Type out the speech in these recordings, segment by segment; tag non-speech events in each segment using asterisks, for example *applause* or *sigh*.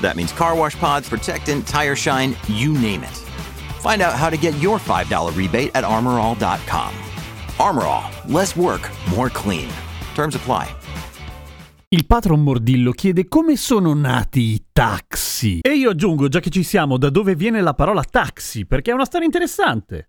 That means car wash pods, protectant, tire shine, you name it. Find out how to get your $5 rebate at armorall.com. Armorall, less work, more clean. Terms apply. Il patron Mordillo chiede come sono nati i taxi. E io aggiungo, già che ci siamo, da dove viene la parola taxi, perché è una storia interessante.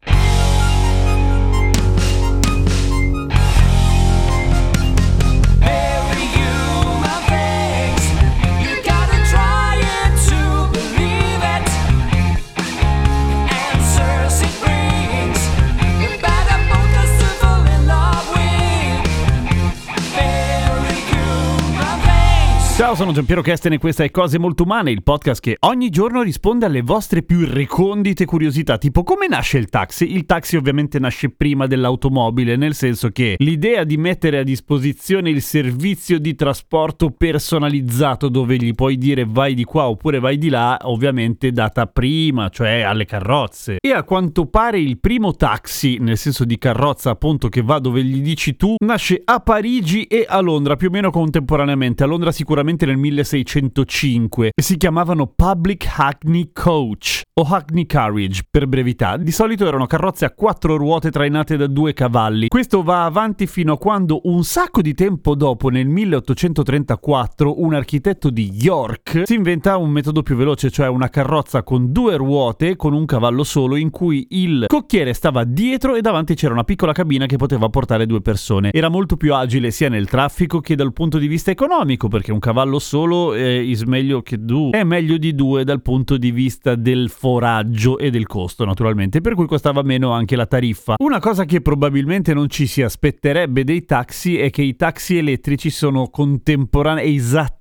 Ciao, sono Giampiero Kesten e questa è Cose Molto Umane, il podcast che ogni giorno risponde alle vostre più recondite curiosità, tipo come nasce il taxi? Il taxi ovviamente nasce prima dell'automobile, nel senso che l'idea di mettere a disposizione il servizio di trasporto personalizzato dove gli puoi dire vai di qua oppure vai di là, ovviamente è data prima, cioè alle carrozze. E a quanto pare il primo taxi, nel senso di carrozza appunto che va dove gli dici tu, nasce a Parigi e a Londra più o meno contemporaneamente. A Londra sicuramente nel 1605 e si chiamavano Public Hackney Coach o Hackney Carriage per brevità. Di solito erano carrozze a quattro ruote trainate da due cavalli. Questo va avanti fino a quando un sacco di tempo dopo, nel 1834, un architetto di York si inventa un metodo più veloce, cioè una carrozza con due ruote con un cavallo solo in cui il cocchiere stava dietro e davanti c'era una piccola cabina che poteva portare due persone. Era molto più agile sia nel traffico che dal punto di vista economico, perché un cavallo solo è is meglio che due. È meglio di due dal punto di vista del foraggio e del costo, naturalmente, per cui costava meno anche la tariffa. Una cosa che probabilmente non ci si aspetterebbe dei taxi è che i taxi elettrici sono contemporanei esattamente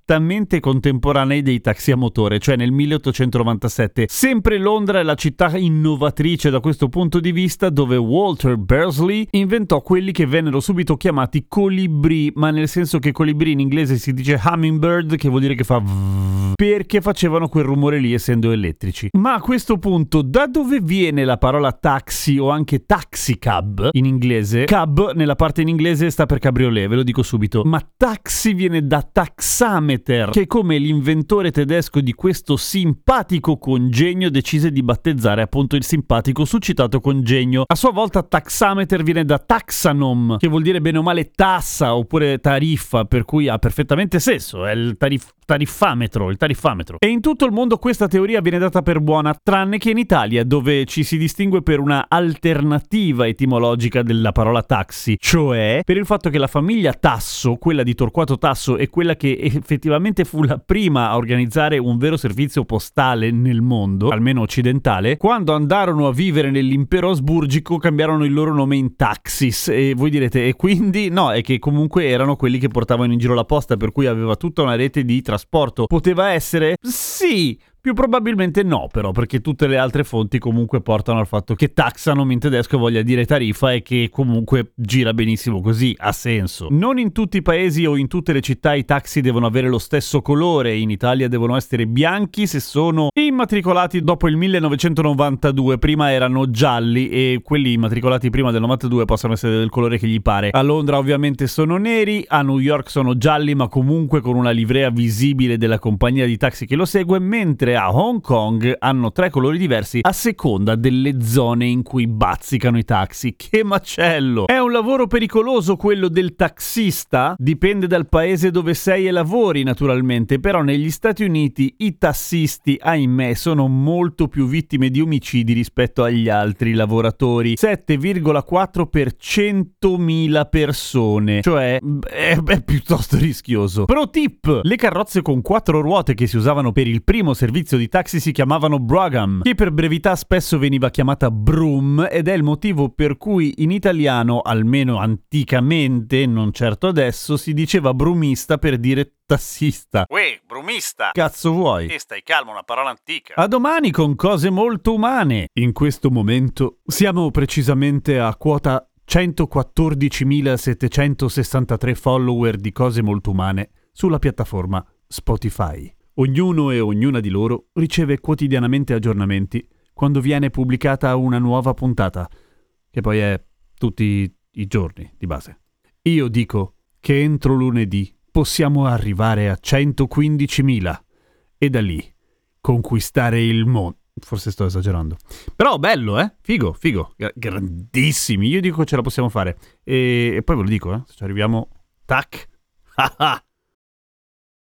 contemporanei dei taxi a motore, cioè nel 1897. Sempre Londra è la città innovatrice da questo punto di vista, dove Walter Bursley inventò quelli che vennero subito chiamati colibri, ma nel senso che colibri in inglese si dice hummingbird, che vuol dire che fa perché facevano quel rumore lì essendo elettrici. Ma a questo punto, da dove viene la parola taxi o anche taxicab in inglese? Cab nella parte in inglese sta per cabriolet, ve lo dico subito, ma taxi viene da taxameter, che come l'inventore tedesco di questo simpatico congegno decise di battezzare appunto il simpatico succitato congegno. A sua volta taxameter viene da taxanom, che vuol dire bene o male tassa oppure tariffa, per cui ha perfettamente senso, è il tarif- tariffametro, il tariffametro. E in tutto il mondo questa teoria viene data per buona, tranne che in Italia, dove ci si distingue per una alternativa etimologica della parola taxi, cioè per il fatto che la famiglia Tasso, quella di Torquato Tasso, è quella che effettivamente fu la prima a organizzare un vero servizio postale nel mondo, almeno occidentale, quando andarono a vivere nell'impero asburgico cambiarono il loro nome in Taxis e voi direte e quindi no, è che comunque erano quelli che portavano in giro la posta, per cui aveva tutta una rete di trasporto. Poteva essere? Sì, più probabilmente no, però, perché tutte le altre fonti comunque portano al fatto che taxanom in tedesco voglia dire tariffa e che comunque gira benissimo così, ha senso. Non in tutti i paesi o in tutte le città i taxi devono avere lo stesso colore, in Italia devono essere bianchi se sono immatricolati dopo il 1992, prima erano gialli e quelli immatricolati prima del 92 possono essere del colore che gli pare. A Londra ovviamente sono neri, a New York sono gialli ma comunque con una livrea visibile della compagnia di taxi che lo segue, mentre a Hong Kong hanno tre colori diversi a seconda delle zone in cui bazzicano i taxi. Che macello! È un lavoro pericoloso quello del taxista? Dipende dal paese dove sei e lavori, naturalmente, però negli Stati Uniti i tassisti, ahimè, sono molto più vittime di omicidi rispetto agli altri lavoratori. 7,4 per 100.000 persone, cioè è, è piuttosto rischioso. Pro tip: le carrozze con quattro ruote che si usavano per il primo servizio di taxi si chiamavano Brougham, che per brevità spesso veniva chiamata Broom ed è il motivo per cui in italiano, almeno anticamente, non certo adesso, si diceva brumista per dire tassista. Uè, brumista! Cazzo vuoi? E stai calmo, una parola antica. A domani con cose molto umane. In questo momento siamo precisamente a quota 114.763 follower di cose molto umane sulla piattaforma Spotify. Ognuno e ognuna di loro riceve quotidianamente aggiornamenti quando viene pubblicata una nuova puntata, che poi è tutti i giorni di base. Io dico che entro lunedì possiamo arrivare a 115.000 e da lì conquistare il mondo. Forse sto esagerando. Però bello, eh? Figo, figo. Gra- grandissimi. Io dico che ce la possiamo fare. E, e poi ve lo dico, eh? Se ci arriviamo... Tac. *laughs* Ah ah.